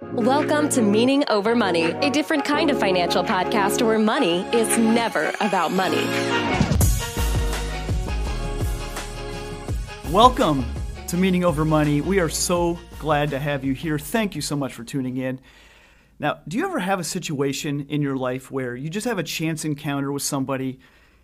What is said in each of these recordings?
Welcome to Meaning Over Money, a different kind of financial podcast where money is never about money. Welcome to Meaning Over Money. We are so glad to have you here. Thank you so much for tuning in. Now, do you ever have a situation in your life where you just have a chance encounter with somebody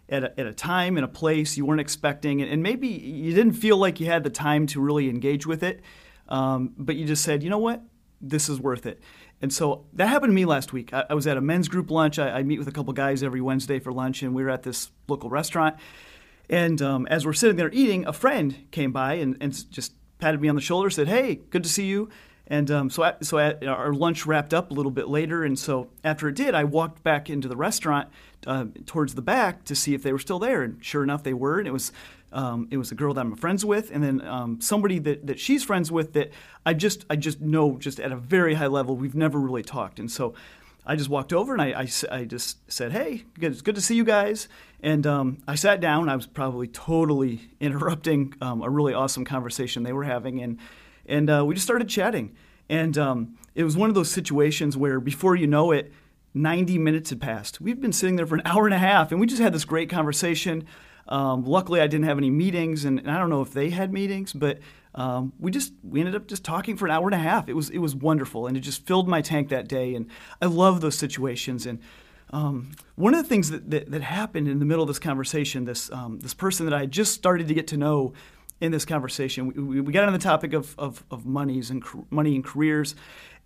at a, at a time and a place you weren't expecting, and maybe you didn't feel like you had the time to really engage with it, um, but you just said, you know what, this is worth it. And so that happened to me last week. I, I was at a men's group lunch. I, I, meet with a couple guys every Wednesday for lunch, and we were at this local restaurant. And um, as we're sitting there eating, a friend came by and, and just patted me on the shoulder, said, "Hey, good to see you." And um, so, I, so I, our lunch wrapped up a little bit later, and so after it did, I walked back into the restaurant uh, towards the back to see if they were still there, and sure enough, they were. And it was um, it was a girl that I'm friends with, and then um, somebody that, that she's friends with that I just I just know just at a very high level. We've never really talked, and so I just walked over and I, I, I just said, "Hey, it's good to see you guys." And um, I sat down. I was probably totally interrupting um, a really awesome conversation they were having, and and uh, we just started chatting. And um, it was one of those situations where before you know it, 90 minutes had passed. We'd been sitting there for an hour and a half, and we just had this great conversation. Um, luckily, I didn't have any meetings, and, and, I don't know if they had meetings, but um, we just we ended up just talking for an hour and a half. It was it was wonderful, and it just filled my tank that day. And I love those situations. And um, one of the things that, that, that, happened in the middle of this conversation, this um, this person that I just started to get to know in this conversation. We, we got on the topic of, of, of monies and money and careers,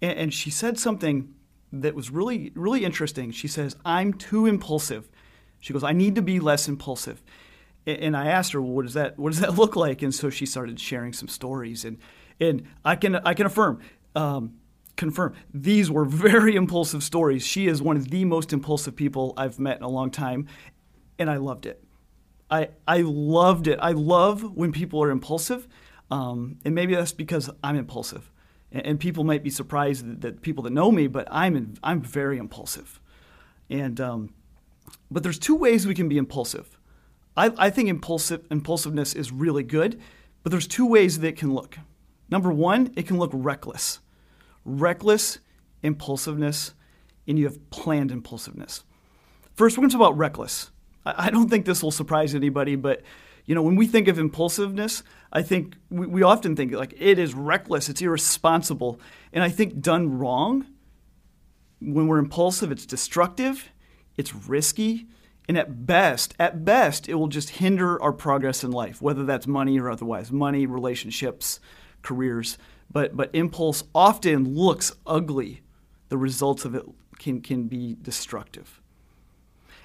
and, and, she said something that was really really interesting. She says, "I'm too impulsive." She goes, "I need to be less impulsive." And, I asked her, well, "What does that What does that look like?" And so she started sharing some stories, and and I can I can affirm. Um, confirm these were very impulsive stories. She is one of the most impulsive people I've met in a long time, and I loved it. I I loved it. I love when people are impulsive, um, and maybe that's because I'm impulsive, and, and people might be surprised that, that, people that know me, but I'm in, I'm very impulsive, and um, but there's two ways we can be impulsive. I, I think impulsive impulsiveness is really good, but there's two ways that it can look. Number one, it can look reckless, reckless impulsiveness, and you have planned impulsiveness. First, we're going to talk about reckless. I don't think this will surprise anybody, but you know, when we think of impulsiveness, I think we, we often think like it is reckless, it's irresponsible. And I think done wrong, when we're impulsive, it's destructive, it's risky, and at best, at best, it will just hinder our progress in life, whether that's money or otherwise, money, relationships, careers. But but impulse often looks ugly. The results of it can can be destructive.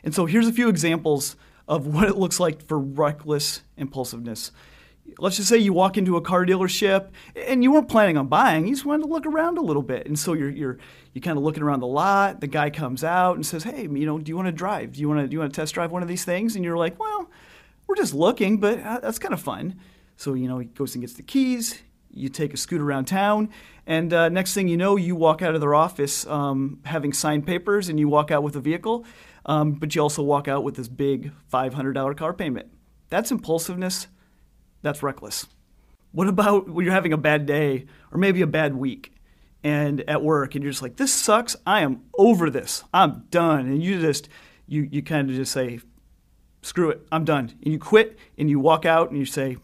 And so here's a few examples of what it looks like for reckless impulsiveness. Let's just say you walk into a car dealership and you weren't planning on buying, you just wanted to look around a little bit. And so you're, you're, you're kind of looking around the lot. The guy comes out and says, Hey, you know, do you want to drive? Do you want to, do you want to test drive one of these things? And you're like, Well, we're just looking, but uh, that's kind of fun. So, you know, he goes and gets the keys. You take a scoot around town, and uh, next thing you know, you walk out of their office um, having signed papers, and you walk out with a vehicle um, but you also walk out with this big $500 car payment. That's impulsiveness. That's reckless. What about when you're having a bad day or maybe a bad week and at work and you're just like, this sucks. I am over this. I'm done. And you just, you, you kind of just say, screw it. I'm done. And you quit and you walk out and you say,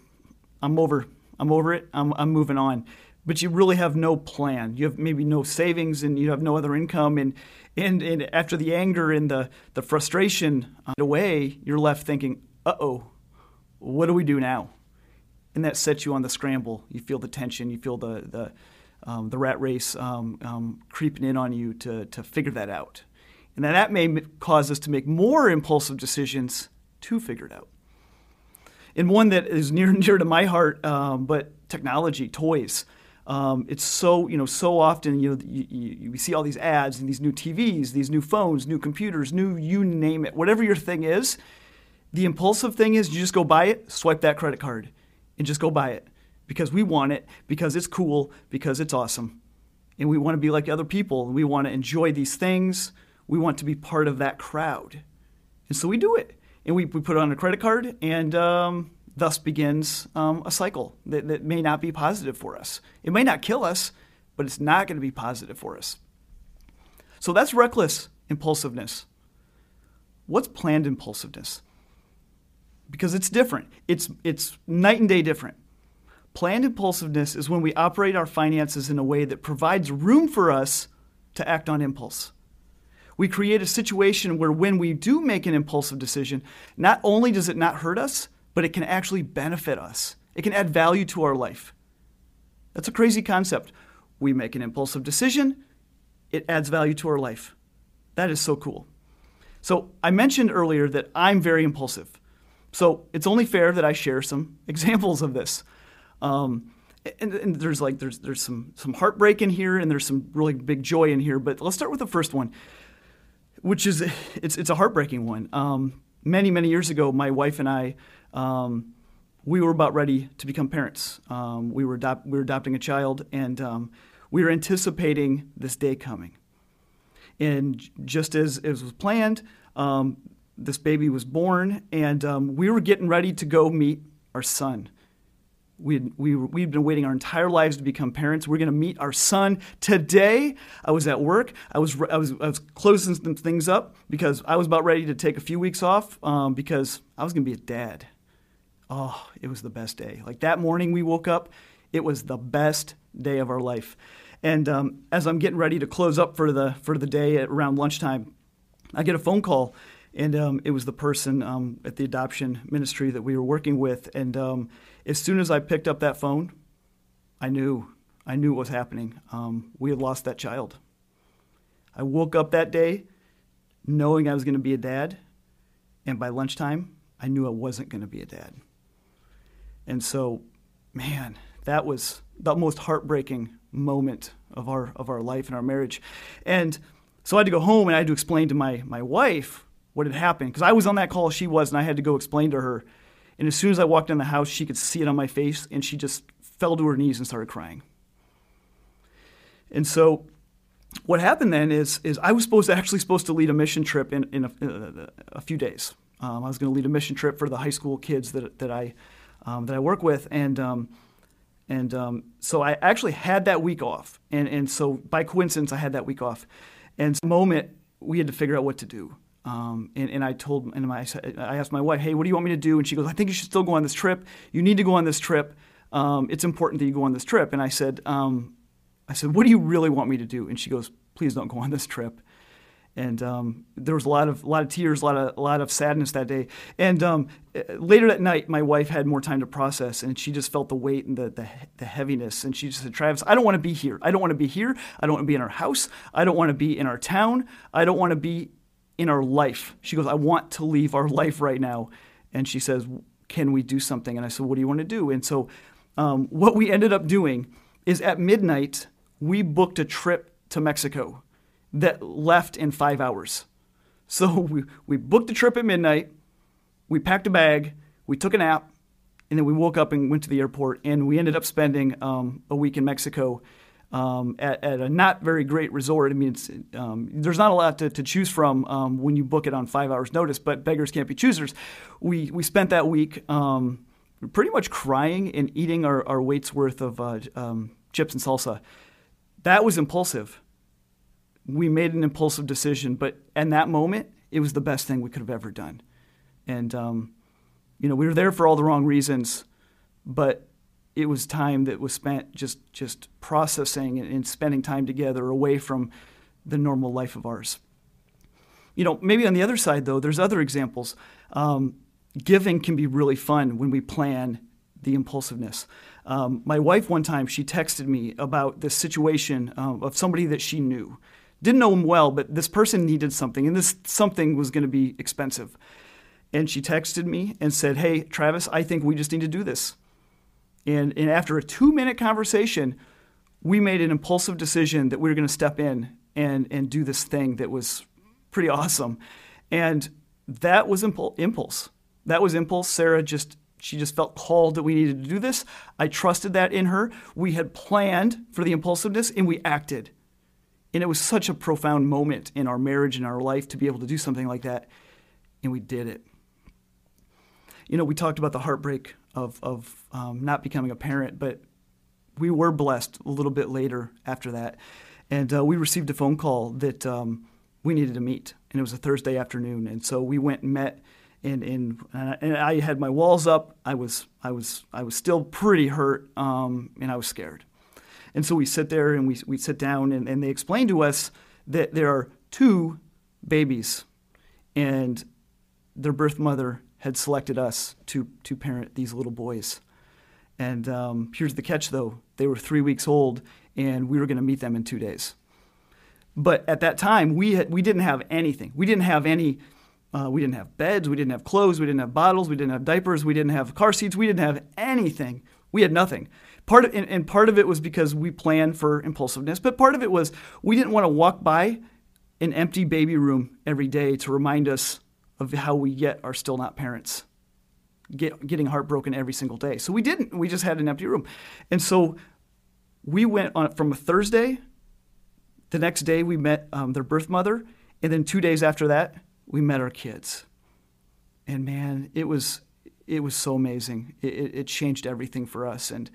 I'm over. I'm over it. I'm, I'm moving on but you really have no plan. You have maybe no savings and you have no other income. And, and, and after the anger and the, the frustration away, you're left thinking, uh oh, what do we do now? And that sets you on the scramble. You feel the tension, you feel the, the, um, the rat race um, um, creeping in on you to, to figure that out. And then that may cause us to make more impulsive decisions to figure it out. And one that is near and dear to my heart, um, but technology, toys. Um, it's so you know so often you know you, you, you, see all these ads and these new TVs, these new phones, new computers, new you name it, whatever your thing is. The impulsive thing is you just go buy it, swipe that credit card, and just go buy it because we want it, because it's cool, because it's awesome, and we want to be like other people, and we want to enjoy these things. We want to be part of that crowd, and so we do it, and we, we put it on a credit card, and um, thus begins um, a cycle that, that may not be positive for us. It may not kill us, but it's not going to be positive for us. So that's reckless impulsiveness. What's planned impulsiveness? Because it's different. It's, it's night and day different. Planned impulsiveness is when we operate our finances in a way that provides room for us to act on impulse. We create a situation where when we do make an impulsive decision, not only does it not hurt us, but it can actually benefit us. It can add value to our life. That's a crazy concept. We make an impulsive decision, it adds value to our life. That is so cool. So, I mentioned earlier that I'm very impulsive. So, it's only fair that I share some examples of this. Um, and, and, there's like there's there's some some heartbreak in here and there's some really big joy in here. But let's start with the first one, which is it's it's a heartbreaking one. Um, many many years ago, my wife and I um, we were about ready to become parents. Um, we were adop- we were adopting a child, and um, we were anticipating this day coming. And just as, as was planned, um, this baby was born, and um, we were getting ready to go meet our son. We'd, we, we'd been waiting our entire lives to become parents. We're going to meet our son today. I was at work. I was, I, was, I was closing some things up because I was about ready to take a few weeks off um, because I was going to be a dad. Oh, it was the best day. Like that morning we woke up, it was the best day of our life. And um, as I'm getting ready to close up for the for the day at around lunchtime, I get a phone call, and um, it was the person um, at the adoption ministry that we were working with. And um, as soon as I picked up that phone, I knew I knew what was happening. Um, we had lost that child. I woke up that day knowing I was going to be a dad, and by lunchtime, I knew I wasn't going to be a dad. And so, man, that was the most heartbreaking moment of our of our life and our marriage. And so I had to go home and I had to explain to my my wife what had happened because I was on that call, she was, and I had to go explain to her. And as soon as I walked in the house, she could see it on my face, and she just fell to her knees and started crying. And so, what happened then is is I was supposed to actually supposed to lead a mission trip in in a, uh, a few days. Um, I was going to lead a mission trip for the high school kids that that I um, that I work with, and um, and um, so I actually had that week off, and and so by coincidence I had that week off, and the moment we had to figure out what to do. Um, and, and, I told, and my, I asked my wife, "Hey, what do you want me to do?" And she goes, "I think you should still go on this trip. You need to go on this trip. Um, it's important that you go on this trip." And I said, um, "I said, what do you really want me to do?" And she goes, "Please don't go on this trip." And um, there was a lot of a lot of tears, a lot of a lot of sadness that day. And um, later that night, my wife had more time to process, and she just felt the weight and the, the, the heaviness. And she just said, "Travis, I don't want to be here. I don't want to be here. I don't want to be in our house. I don't want to be in our town. I don't want to be in our life." She goes, "I want to leave our life right now." And she says, "Can we do something?" And I said, "What do you want to do?" And so, um, what we ended up doing is at midnight we booked a trip to Mexico that left in five hours. So we, we booked a trip at midnight, we packed a bag, we took a nap, and then we woke up and went to the airport. And we ended up spending um, a week in Mexico um, at, at, a not very great resort. I mean, um, there's not a lot to, to choose from um, when you book it on five hours' notice, but beggars can't be choosers. We, we spent that week um, pretty much crying and eating our, our weight's worth of uh, um, chips and salsa. That was impulsive we made an impulsive decision, but in that moment, it was the best thing we could have ever done. And, um, you know, we were there for all the wrong reasons, but it was time that was spent just, just processing and, and spending time together away from the normal life of ours. You know, maybe on the other side, though, there's other examples. Um, giving can be really fun when we plan the impulsiveness. Um, my wife, one time, she texted me about this situation uh, of somebody that she knew didn't know him well, but this person needed something, and this something was going to be expensive. And she texted me and said, Hey, Travis, I think we just need to do this. And, and after a two minute conversation, we made an impulsive decision that we were going to step in and, and do this thing that was pretty awesome. And that was impulse. That was impulse. Sarah just she just felt called that we needed to do this. I trusted that in her. We had planned for the impulsiveness and we acted. And it was such a profound moment in our marriage and our life to be able to do something like that. And we did it. You know, we talked about the heartbreak of, of um, not becoming a parent, but we were blessed a little bit later after that. And uh, we received a phone call that um, we needed to meet. And it was a Thursday afternoon. And so we went and met. And, and, and I had my walls up. I was, I was, I was still pretty hurt, um, and I was scared. And so we sit there and we, we sit down, and, and they explain to us that there are two babies, and their birth mother had selected us to, to parent these little boys. And um, here's the catch, though they were three weeks old, and we were going to meet them in two days. But at that time, we, had, we didn't have anything. We didn't have any. Uh, we didn't have beds. We didn't have clothes. We didn't have bottles. We didn't have diapers. We didn't have car seats. We didn't have anything. We had nothing. Part of, and, and part of it was because we planned for impulsiveness, but part of it was we didn't want to walk by an empty baby room every day to remind us of how we yet are still not parents get, getting heartbroken every single day. So we didn't. We just had an empty room. And so we went on from a Thursday. The next day, we met um, their birth mother. And then two days after that, we met our kids. And man, it was, it was so amazing. It, it changed everything for us. And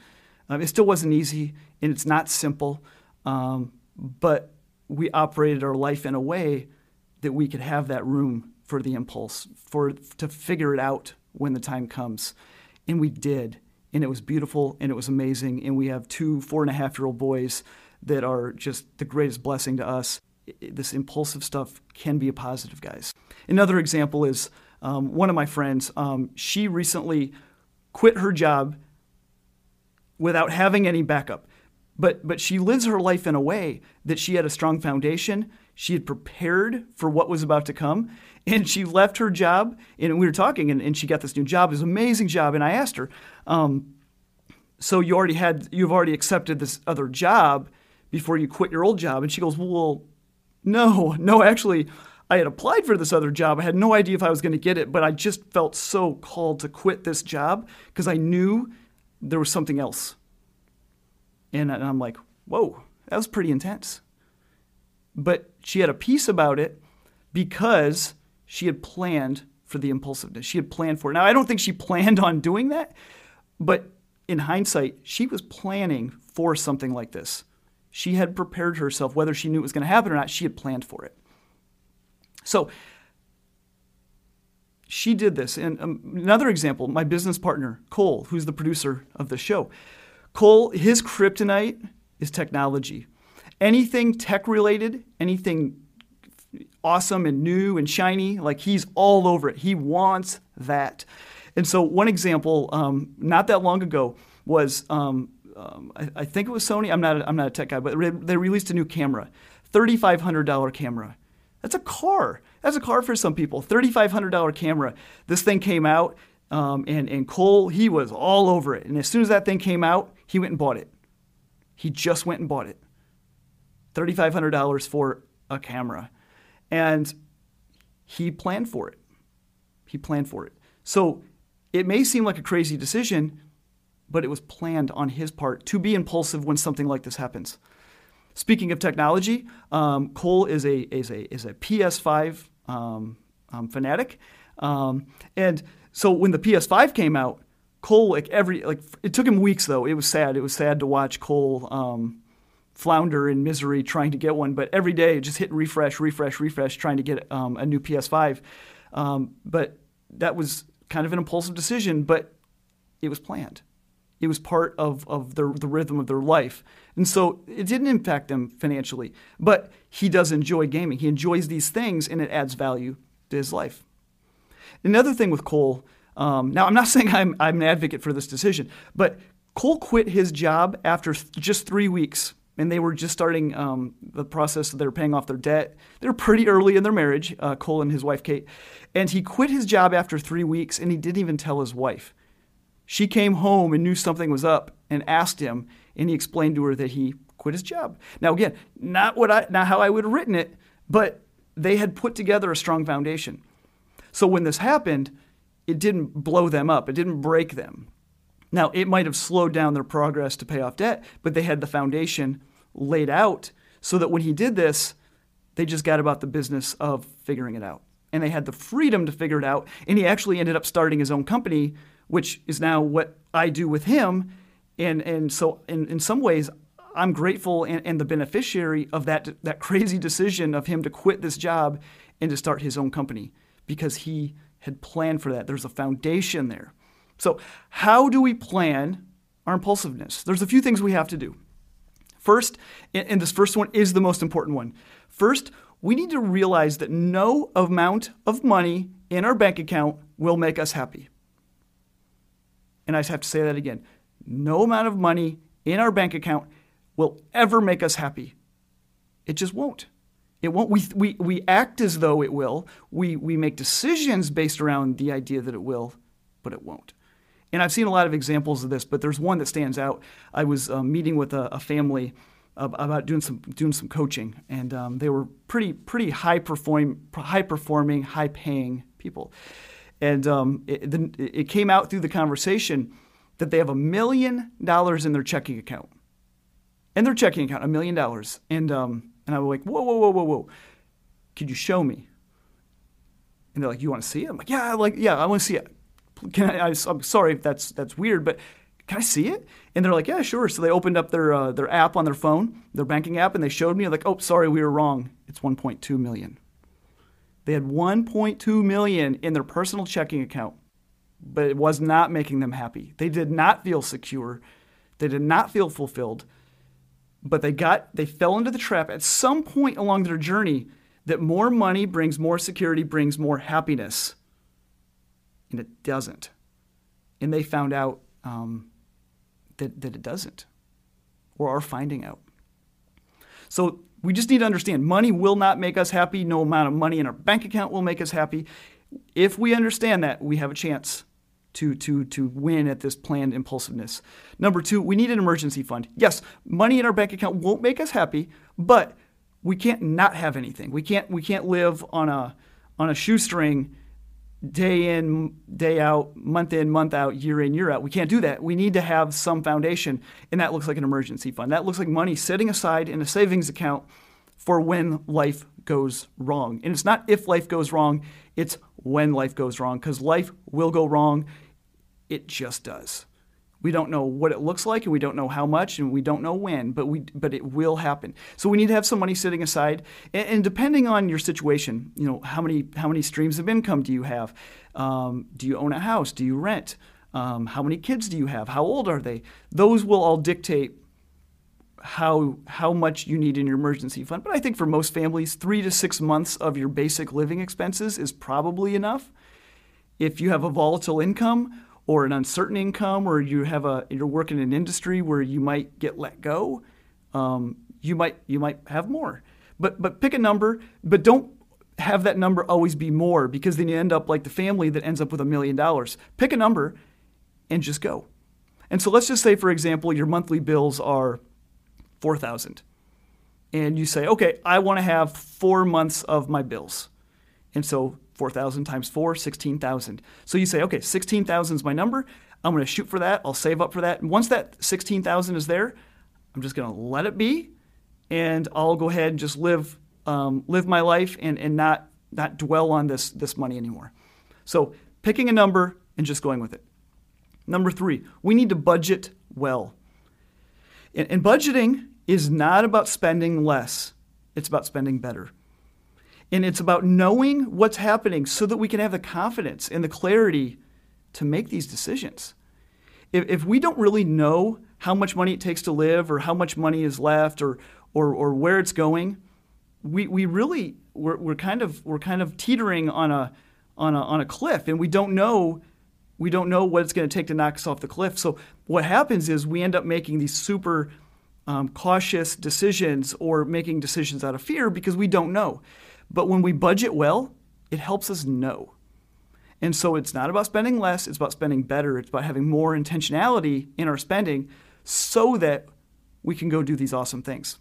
um, it still wasn't easy, and it's not simple. Um, but we operated our life in a way that we could have that room for the impulse, for to figure it out when the time comes. And we did. And it was beautiful and it was amazing. And we have two four and a half year old boys that are just the greatest blessing to us. This impulsive stuff can be a positive, guys. Another example is um, one of my friends. Um, she recently quit her job without having any backup. But, but she lives her life in a way that she had a strong foundation. She had prepared for what was about to come and she left her job. And we were talking, and, and she got this new job. It was an amazing job. And I asked her, um, "So you already had, you've already accepted this other job before you quit your old job?" And she goes, "Well, no, no, actually." I had applied for this other job. I had no idea if I was going to get it, but I just felt so called to quit this job because I knew there was something else. And I'm like, whoa, that was pretty intense. But she had a peace about it because she had planned for the impulsiveness. She had planned for it. Now, I don't think she planned on doing that, but in hindsight, she was planning for something like this. She had prepared herself, whether she knew it was going to happen or not, she had planned for it. So, she did this. And um, another example, my business partner, Cole, who's the producer of the show. Cole, his kryptonite is technology. Anything tech related, anything awesome and new and shiny. Like he's all over it. He wants that. And so, one example, um, not that long ago, was um, um, I, I, think it was Sony. I'm not. A, I'm not a tech guy, but they released a new camera, thirty-five hundred dollar camera. That's a car. That's a car for some people. Thirty-five hundred dollar camera. This thing came out, um, and and Cole he was all over it. And as soon as that thing came out, he went and bought it. He just went and bought it. Thirty-five hundred dollars for a camera. And he planned for it. He planned for it. So it may seem like a crazy decision, but it was planned on his part to be impulsive when something like this happens. Speaking of technology, um, Cole is a, is a, is a PS5 um, um, fanatic. Um, and so when the PS5 came out, Cole, like every, like it took him weeks though. It was sad. It was sad to watch Cole um, flounder in misery trying to get one, but every day just hit refresh, refresh, refresh, trying to get um, a new PS5. Um, but that was kind of an impulsive decision, but it was planned. It was part of, of the, the rhythm of their life. And so it didn't impact them financially, but he does enjoy gaming. He enjoys these things and it adds value to his life. Another thing with Cole, um, now I'm not saying I'm, I'm an advocate for this decision, but Cole quit his job after th- just three weeks and they were just starting um, the process. Of They were paying off their debt. They were pretty early in their marriage, uh, Cole and his wife Kate. And he quit his job after three weeks, and he didn't even tell his wife. She came home and knew something was up and asked him, and he explained to her that he quit his job. Now, again, not what I, not how I would have written it, but they had put together a strong foundation. So when this happened, it didn't blow them up. It didn't break them. Now, it might have slowed down their progress to pay off debt, but they had the foundation laid out so that when he did this, they just got about the business of figuring it out. And they had the freedom to figure it out. And he actually ended up starting his own company, which is now what I do with him. And, and so, in, in some ways, I'm grateful and, and the beneficiary of that, that crazy decision of him to quit this job and to start his own company because he had planned for that. There's a foundation there. So, how do we plan our impulsiveness? There's a few things we have to do. First, and this first one is the most important one. First, we need to realize that no amount of money in our bank account will make us happy. And I have to say that again. No amount of money in our bank account will ever make us happy. It just won't. It won't. We, we, we act as though it will. We, we make decisions based around the idea that it will, but it won't. And I've seen a lot of examples of this, but there's one that stands out. I was uh, meeting with a, a family about doing some doing some coaching, and um, they were pretty pretty high performing high performing high paying people, and um, it, it came out through the conversation that they have a million dollars in their checking account, in their checking account, a million dollars, and um, and I was like, whoa whoa whoa whoa whoa, could you show me? And they're like, you want to see it? I'm like, yeah, like yeah, I want to see it. Can I, I? I'm sorry if that's that's weird, but can I see it? And they're like, yeah, sure. So they opened up their uh, their app on their phone, their banking app, and they showed me. Like, oh, sorry, we were wrong. It's 1.2 million. They had 1.2 million in their personal checking account, but it was not making them happy. They did not feel secure. They did not feel fulfilled. But they got they fell into the trap at some point along their journey that more money brings more security, brings more happiness, and it doesn't. And they found out um, that, that it doesn't or are finding out. So we just need to understand money will not make us happy. No amount of money in our bank account will make us happy. If we understand that, we have a chance to, to, to win at this planned impulsiveness. Number two, we need an emergency fund. Yes, money in our bank account won't make us happy, but we can't not have anything. We can't, we can't live on a, on a shoestring day in, day out, month in, month out, year in, year out. We can't do that. We need to have some foundation, and that looks like an emergency fund. That looks like money sitting aside in a savings account for when life goes wrong. And it's not if life goes wrong, it's when life goes wrong, because life will go wrong. It just does. We don't know what it looks like and we don't know how much and we don't know when, but we but it will happen. So we need to have some money sitting aside. And, and depending on your situation, you know, how many how many streams of income do you have? Um, do you own a house? Do you rent? Um, how many kids do you have? How old are they? Those will all dictate how how much you need in your emergency fund. But I think for most families, three to six months of your basic living expenses is probably enough. If you have a volatile income or an uncertain income or you have a you're working in an industry where you might get let go, um, you might you might have more. But but pick a number, but don't have that number always be more because then you end up like the family that ends up with a million dollars. Pick a number and just go. And so let's just say for example your monthly bills are 4000 and you say, "Okay, I want to have 4 months of my bills." And so 4,000 times 4, 16,000. So you say, okay, 16,000 is my number. I'm going to shoot for that. I'll save up for that. And once that 16,000 is there, I'm just going to let it be, and I'll go ahead and just live um, live my life and, and not not dwell on this this money anymore. So picking a number and just going with it. Number three, we need to budget well. and, and budgeting is not about spending less; it's about spending better. And it's about knowing what's happening so that we can have the confidence and the clarity to make these decisions. If, if we don't really know how much money it takes to live or how much money is left or, or, or where it's going, we, we really, we're, we're, kind of, we're kind of teetering on a, on, a, on a cliff and we don't know we don't know what it's going to take to knock us off the cliff. So what happens is we end up making these super um, cautious decisions or making decisions out of fear because we don't know. But when we budget well, it helps us know. And so it's not about spending less, it's about spending better. It's about having more intentionality in our spending so that we can go do these awesome things.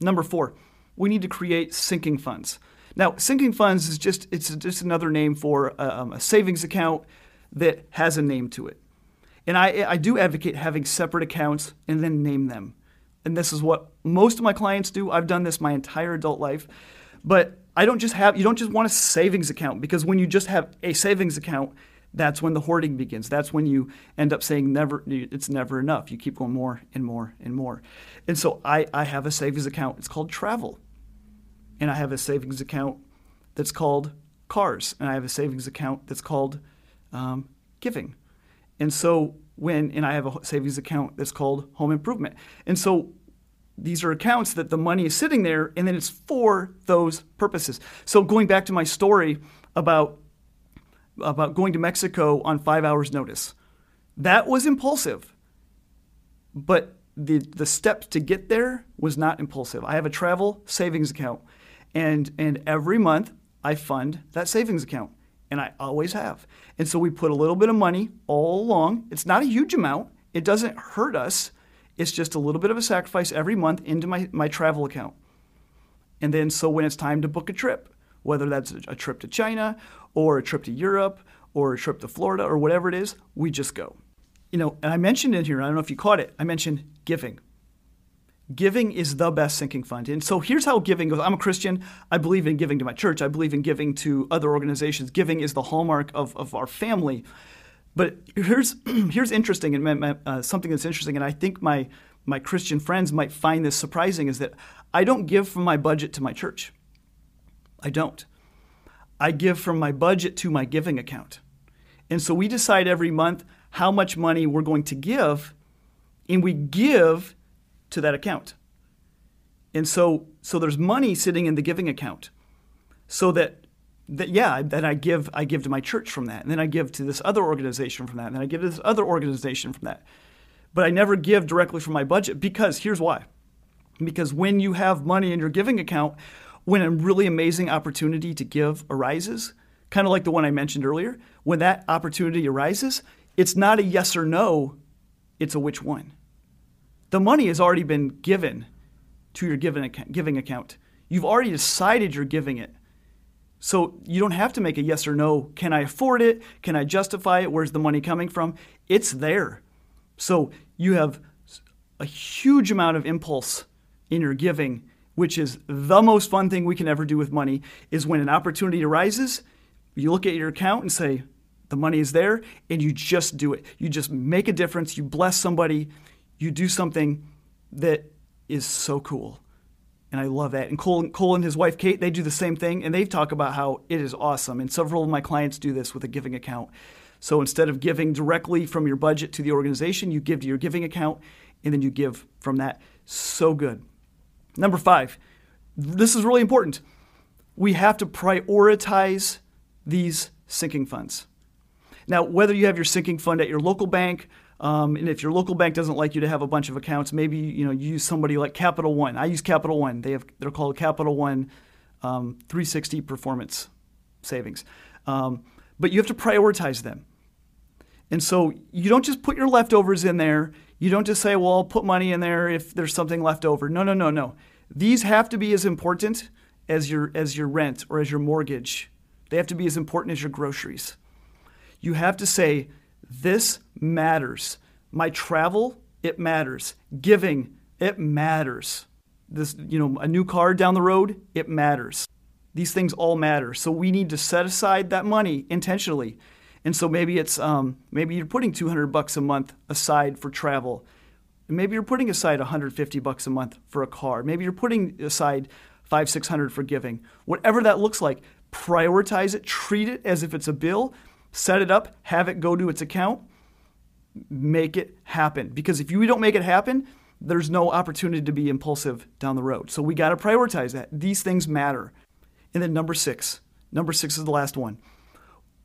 Number 4, we need to create sinking funds. Now, sinking funds is just it's just another name for um, a savings account that has a name to it. And I, I do advocate having separate accounts and then name them. And this is what most of my clients do. I've done this my entire adult life. But I don't just have you don't just want a savings account because when you just have a savings account, That's when the hoarding begins. That's when you end up saying never it's never enough. You keep going more and more and more. And so I, I have a savings account. It's called travel. And I have a savings account that's called cars. And I have a savings account that's called um, giving. And so when and I have a savings account that's called home improvement. And so these are accounts that the money is sitting there and then it's for those purposes. So going back to my story about about going to Mexico on 5 hours notice. That was impulsive. But the the step to get there was not impulsive. I have a travel savings account and and every month I fund that savings account and I always have. And so we put a little bit of money all along. It's not a huge amount. It doesn't hurt us it's just a little bit of a sacrifice every month into my, my travel account. And then, so when it's time to book a trip, whether that's a trip to China or a trip to Europe or a trip to Florida or whatever it is, we just go. You know, and I mentioned in here, I don't know if you caught it, I mentioned giving. Giving is the best sinking fund. And so here's how giving goes. I'm a Christian. I believe in giving to my church. I believe in giving to other organizations. Giving is the hallmark of, of our family. But here's here's interesting and uh, something that's interesting, and I think my my Christian friends might find this surprising is that I don't give from my budget to my church. I don't. I give from my budget to my giving account. And so we decide every month how much money we're going to give, and we give to that account. And so, so there's money sitting in the giving account so that that yeah, that I give I give to my church from that, and then I give to this other organization from that, and then I give to this other organization from that. But I never give directly from my budget because here's why. Because when you have money in your giving account, when a really amazing opportunity to give arises, kind of like the one I mentioned earlier, when that opportunity arises, it's not a yes or no, it's a which one. The money has already been given to your giving account, giving account. You've already decided you're giving it. So you don't have to make a yes or no. Can I afford it? Can I justify it? Where's the money coming from? It's there. So you have a huge amount of impulse in your giving, which is the most fun thing we can ever do with money is when an opportunity arises, you look at your account and say, the money is there, and you just do it. You just make a difference. You bless somebody. You do something that is so cool and I love that. And Cole, Cole and his wife Kate, they do the same thing, and they talk about how it is awesome. And several of my clients do this with a giving account. So instead of giving directly from your budget to the organization, you give to your giving account, and then you give from that. So good. Number five, this is really important. We have to prioritize these sinking funds. Now, whether you have your sinking fund at your local bank, um, and if your local bank doesn't like you to have a bunch of accounts, maybe you know you use somebody like Capital One. I use Capital One. They have they're called Capital One um, 360 Performance Savings, um, but you have to prioritize them. And so you don't just put your leftovers in there. You don't just say, "Well, I'll put money in there if there's something left over." No, no, no, no. These have to be as important as your as your rent or as your mortgage. They have to be as important as your groceries. You have to say, this matters. My travel, it matters. Giving, it matters. This, you know, a new car down the road, it matters. These things all matter. So we need to set aside that money intentionally. And so maybe it's um, maybe you're putting 200 bucks a month aside for travel. Maybe you're putting aside 150 bucks a month for a car. Maybe you're putting aside five, 600 for giving. Whatever that looks like, prioritize it, treat it as if it's a bill, set it up, have it go to its account, make it happen. Because if you don't make it happen, there's no opportunity to be impulsive down the road. So we got to prioritize that. These things matter. And then number six, number six is the last one.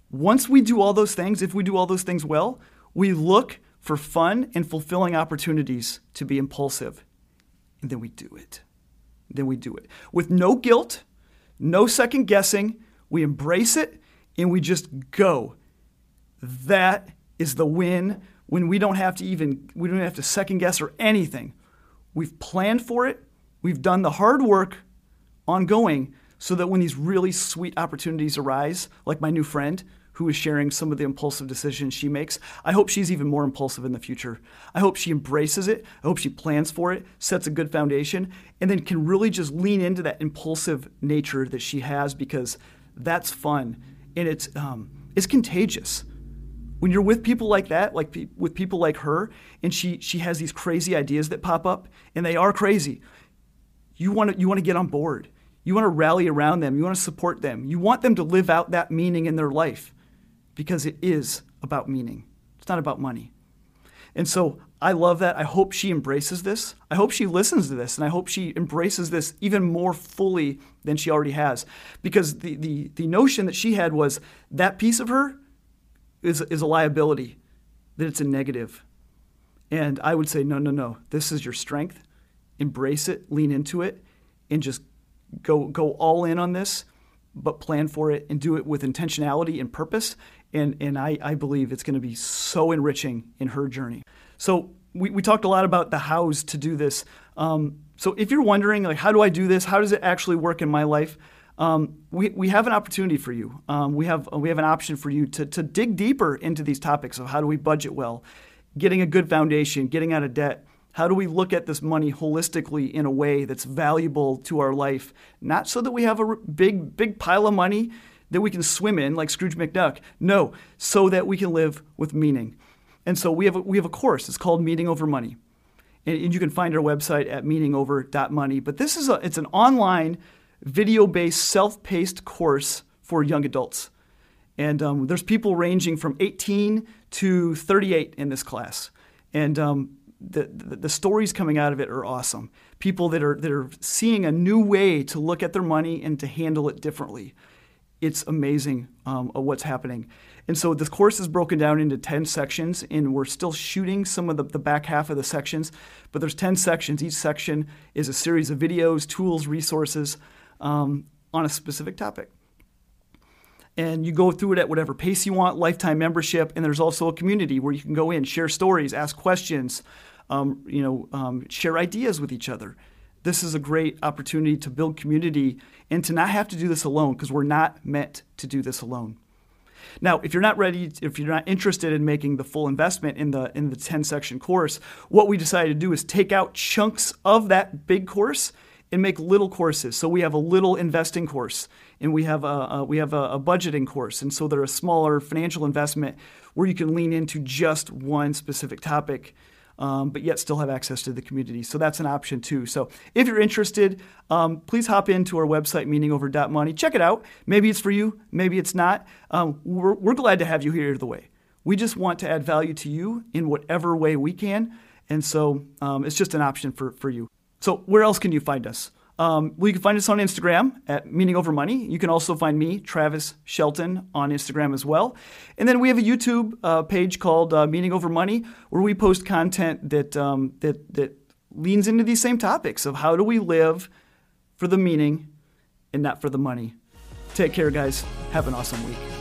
Once we do all those things, if we do all those things well, we look for fun and fulfilling opportunities to be impulsive. And then we do it. Then we do it. With no guilt, no second guessing, we embrace it and we just go. That is the win when we don't have to even we don't have to second guess or anything. We've planned for it. We've done the hard work ongoing so that when these really sweet opportunities arise, like my new friend who is sharing some of the impulsive decisions she makes, I hope she's even more impulsive in the future. I hope she embraces it. I hope she plans for it, sets a good foundation, and then can really just lean into that impulsive nature that she has because that's fun and it's um, it's contagious. when you're with people like that, like pe- with people like her, and she she has these crazy ideas that pop up, and they are crazy. You want to you want to get on board. You want to rally around them. You want to support them. You want them to live out that meaning in their life, because it is about meaning. It's not about money. And so I love that. I hope she embraces this. I hope she listens to this, and I hope she embraces this even more fully than she already has. Because the the the notion that she had was that piece of her is, is a liability, that it's a negative. And I would say, no, no, no. This is your strength. Embrace it, lean into it, and just go, go all in on this, but plan for it and do it with intentionality and purpose. And, and I, I believe it's going to be so enriching in her journey. So we, we talked a lot about the hows to do this. Um, so if you're wondering, like, how do I do this? How does it actually work in my life? um, we, we have an opportunity for you. Um, we, have, we have an option for you to, to dig deeper into these topics of how do we budget well, getting a good foundation, getting out of debt. How do we look at this money holistically in a way that's valuable to our life? Not so that we have a big, big pile of money that we can swim in like Scrooge McDuck. No, so that we can live with meaning. And so we have a, we have a course. It's called Meaning Over Money, and, and you can find our website at meaningover.money. But this is a it's an online video based, self paced course for young adults. And um, there's people ranging from 18 to 38 in this class. And um, the, the, the, stories coming out of it are awesome. People that are, that are seeing a new way to look at their money and to handle it differently. It's amazing um, what's happening. And so this course is broken down into 10 sections, and we're still shooting some of the, the back half of the sections. But there's 10 sections. Each section is a series of videos, tools, resources um, on a specific topic. And you go through it at whatever pace you want, lifetime membership, and there's also a community where you can go in, share stories, ask questions, um, you know, um, share ideas with each other. This is a great opportunity to build community and to not have to do this alone because we're not meant to do this alone. Now, if you're not ready, if you're not interested in making the full investment in the in the 10 section course, what we decided to do is take out chunks of that big course and make little courses. So we have a little investing course, and we have a, a we have a, a, budgeting course, and so they're a smaller financial investment where you can lean into just one specific topic. Um, but yet still have access to the community. So that's an option too. So if you're interested, um, please hop into our website, meaningover.money. Check it out. Maybe it's for you, maybe it's not. Um, we're, we're glad to have you here either way. We just want to add value to you in whatever way we can. And so um, it's just an option for, for you. So, where else can you find us? Um, well, you can find us on Instagram at Meaning Over Money. You can also find me, Travis Shelton, on Instagram as well. And then we have a YouTube uh, page called uh, Meaning Over Money, where we post content that um, that that leans into these same topics of how do we live for the meaning and not for the money. Take care, guys. Have an awesome week.